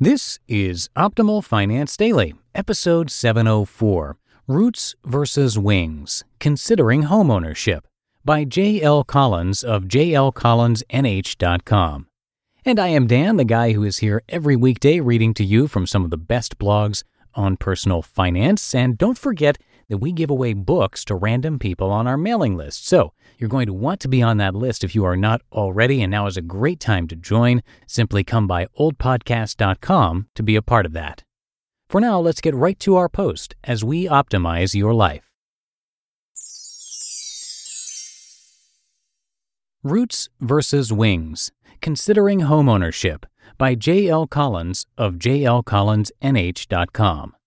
This is Optimal Finance Daily, episode 704 Roots versus Wings Considering Homeownership by J.L. Collins of jlcollinsnh.com. And I am Dan, the guy who is here every weekday reading to you from some of the best blogs on personal finance. And don't forget that we give away books to random people on our mailing list. So you're going to want to be on that list if you are not already, and now is a great time to join. Simply come by oldpodcast.com to be a part of that. For now, let's get right to our post as we optimize your life. Roots versus Wings Considering Homeownership by J.L. Collins of jlcollinsnh.com.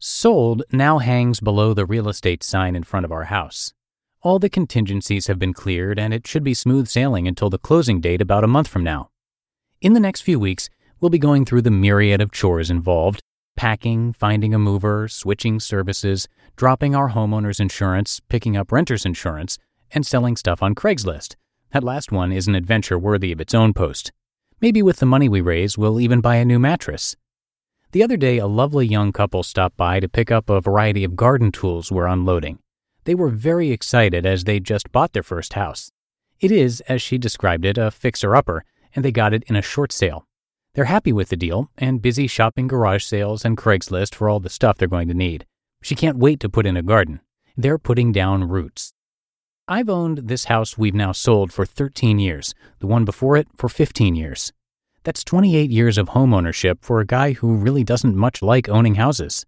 Sold now hangs below the real estate sign in front of our house. All the contingencies have been cleared, and it should be smooth sailing until the closing date about a month from now. In the next few weeks, we'll be going through the myriad of chores involved packing, finding a mover, switching services, dropping our homeowner's insurance, picking up renter's insurance, and selling stuff on Craigslist. That last one is an adventure worthy of its own post. Maybe with the money we raise, we'll even buy a new mattress. The other day, a lovely young couple stopped by to pick up a variety of garden tools we're unloading. They were very excited as they just bought their first house. It is, as she described it, a fixer upper, and they got it in a short sale. They're happy with the deal and busy shopping garage sales and Craigslist for all the stuff they're going to need. She can't wait to put in a garden. They're putting down roots. I've owned this house we've now sold for 13 years, the one before it for 15 years. That's 28 years of home ownership for a guy who really doesn't much like owning houses.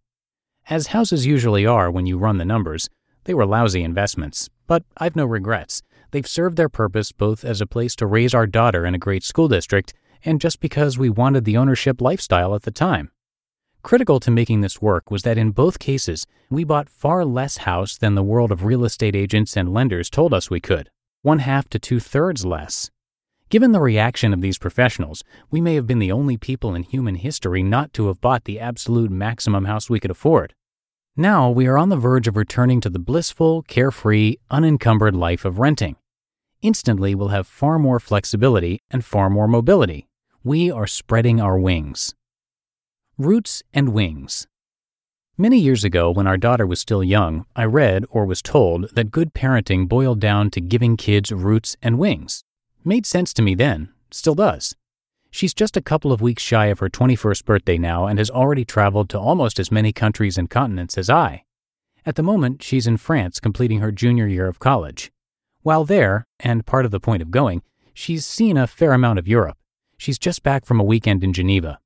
As houses usually are when you run the numbers, they were lousy investments, but I've no regrets. They've served their purpose both as a place to raise our daughter in a great school district and just because we wanted the ownership lifestyle at the time. Critical to making this work was that in both cases, we bought far less house than the world of real estate agents and lenders told us we could, one half to two thirds less. Given the reaction of these professionals, we may have been the only people in human history not to have bought the absolute maximum house we could afford. Now we are on the verge of returning to the blissful, carefree, unencumbered life of renting. Instantly, we'll have far more flexibility and far more mobility. We are spreading our wings. Roots and Wings. Many years ago, when our daughter was still young, I read or was told that good parenting boiled down to giving kids roots and wings. Made sense to me then, still does. She's just a couple of weeks shy of her 21st birthday now and has already traveled to almost as many countries and continents as I. At the moment, she's in France completing her junior year of college. While there, and part of the point of going, she's seen a fair amount of Europe. She's just back from a weekend in Geneva.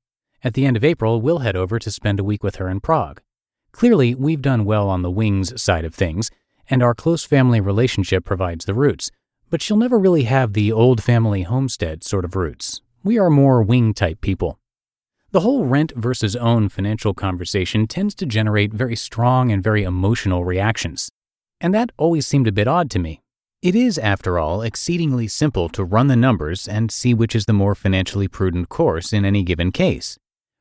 At the end of April, we'll head over to spend a week with her in Prague. Clearly, we've done well on the wings side of things, and our close family relationship provides the roots, but she'll never really have the old family homestead sort of roots. We are more wing type people. The whole rent versus own financial conversation tends to generate very strong and very emotional reactions. And that always seemed a bit odd to me. It is, after all, exceedingly simple to run the numbers and see which is the more financially prudent course in any given case.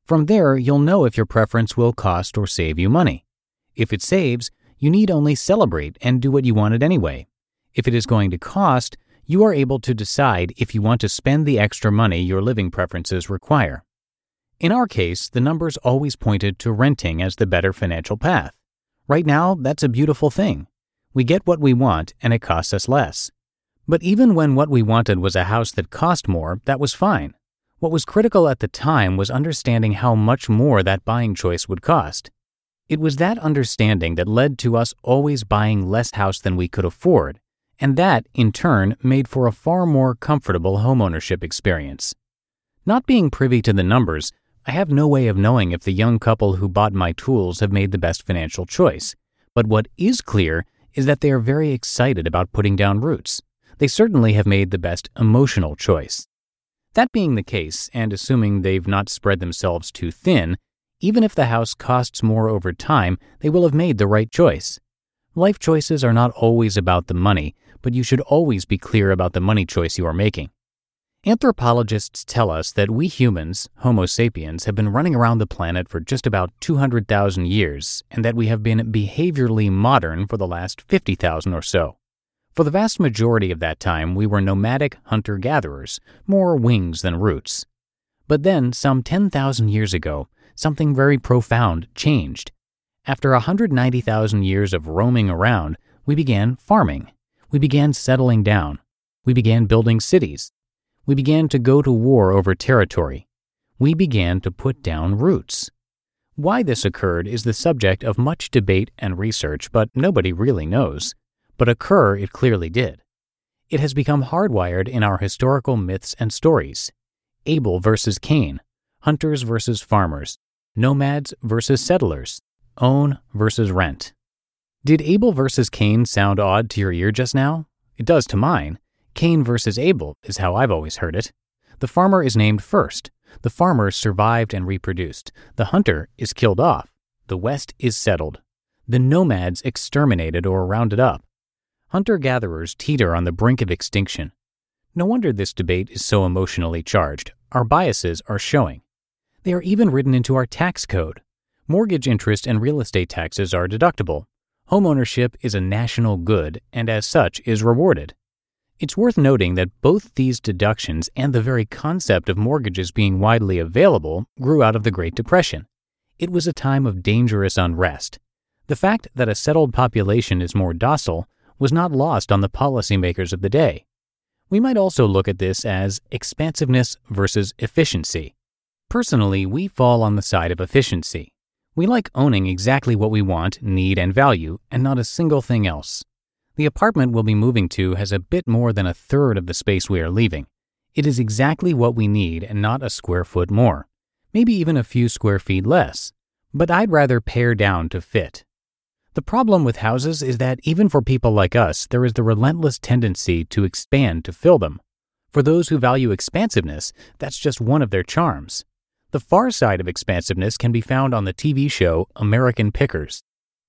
From there, you'll know if your preference will cost or save you money. If it saves, you need only celebrate and do what you wanted anyway. If it is going to cost, you are able to decide if you want to spend the extra money your living preferences require. In our case, the numbers always pointed to renting as the better financial path. Right now, that's a beautiful thing. We get what we want and it costs us less. But even when what we wanted was a house that cost more, that was fine. What was critical at the time was understanding how much more that buying choice would cost. It was that understanding that led to us always buying less house than we could afford, and that, in turn, made for a far more comfortable homeownership experience. Not being privy to the numbers, I have no way of knowing if the young couple who bought my tools have made the best financial choice. But what is clear is that they are very excited about putting down roots. They certainly have made the best emotional choice. That being the case, and assuming they've not spread themselves too thin, even if the house costs more over time, they will have made the right choice. Life choices are not always about the money, but you should always be clear about the money choice you are making. Anthropologists tell us that we humans, Homo sapiens, have been running around the planet for just about 200,000 years, and that we have been behaviorally modern for the last 50,000 or so. For the vast majority of that time, we were nomadic hunter gatherers, more wings than roots. But then, some 10,000 years ago, something very profound changed. After 190,000 years of roaming around, we began farming. We began settling down. We began building cities. We began to go to war over territory. We began to put down roots. Why this occurred is the subject of much debate and research, but nobody really knows but occur it clearly did. It has become hardwired in our historical myths and stories. Abel versus Cain, hunters versus farmers, nomads versus settlers, own versus rent. Did Abel versus Cain sound odd to your ear just now? It does to mine. Cain versus Abel is how I've always heard it. The farmer is named first. The farmer survived and reproduced. The hunter is killed off. The West is settled. The nomads exterminated or rounded up hunter gatherers teeter on the brink of extinction. No wonder this debate is so emotionally charged. Our biases are showing. They are even written into our tax code. Mortgage interest and real estate taxes are deductible. Homeownership is a national good and as such is rewarded. It's worth noting that both these deductions and the very concept of mortgages being widely available grew out of the Great Depression. It was a time of dangerous unrest. The fact that a settled population is more docile was not lost on the policymakers of the day. We might also look at this as expansiveness versus efficiency. Personally, we fall on the side of efficiency. We like owning exactly what we want, need, and value, and not a single thing else. The apartment we'll be moving to has a bit more than a third of the space we are leaving. It is exactly what we need and not a square foot more, maybe even a few square feet less. But I'd rather pare down to fit. The problem with houses is that even for people like us, there is the relentless tendency to expand to fill them. For those who value expansiveness, that's just one of their charms. The far side of expansiveness can be found on the TV show American Pickers.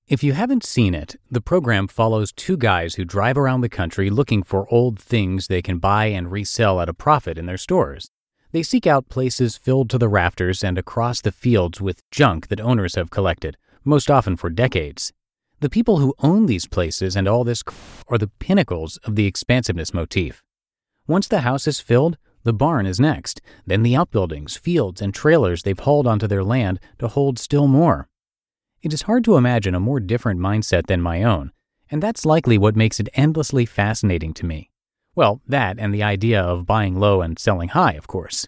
If you haven't seen it, the program follows two guys who drive around the country looking for old things they can buy and resell at a profit in their stores. They seek out places filled to the rafters and across the fields with junk that owners have collected, most often for decades. The people who own these places and all this are the pinnacles of the expansiveness motif. Once the house is filled, the barn is next, then the outbuildings, fields, and trailers they've hauled onto their land to hold still more. It is hard to imagine a more different mindset than my own, and that's likely what makes it endlessly fascinating to me. Well, that and the idea of buying low and selling high, of course.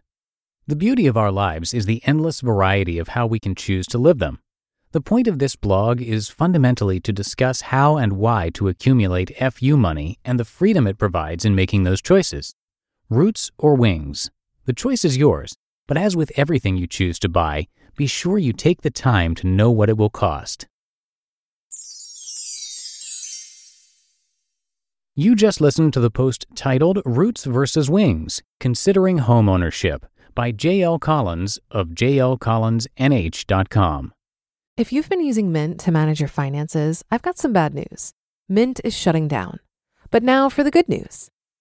The beauty of our lives is the endless variety of how we can choose to live them. The point of this blog is fundamentally to discuss how and why to accumulate FU money and the freedom it provides in making those choices. Roots or wings? The choice is yours, but as with everything you choose to buy, be sure you take the time to know what it will cost. You just listened to the post titled Roots versus Wings Considering Homeownership by J.L. Collins of jlcollinsnh.com. If you've been using Mint to manage your finances, I've got some bad news. Mint is shutting down. But now for the good news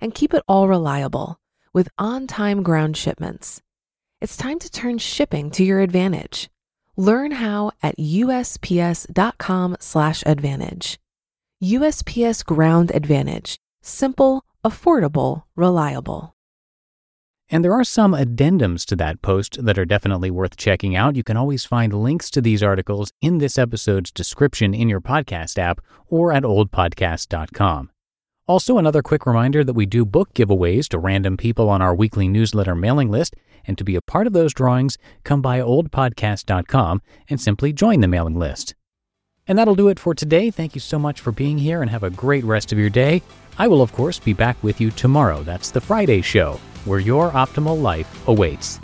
And keep it all reliable with on time ground shipments. It's time to turn shipping to your advantage. Learn how at USPS.com/slash advantage. USPS Ground Advantage. Simple, affordable, reliable. And there are some addendums to that post that are definitely worth checking out. You can always find links to these articles in this episode's description in your podcast app or at oldpodcast.com. Also, another quick reminder that we do book giveaways to random people on our weekly newsletter mailing list. And to be a part of those drawings, come by oldpodcast.com and simply join the mailing list. And that'll do it for today. Thank you so much for being here and have a great rest of your day. I will, of course, be back with you tomorrow. That's the Friday show where your optimal life awaits.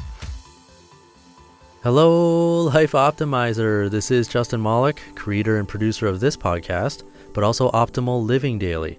Hello, Life Optimizer. This is Justin Malik, creator and producer of this podcast, but also Optimal Living Daily,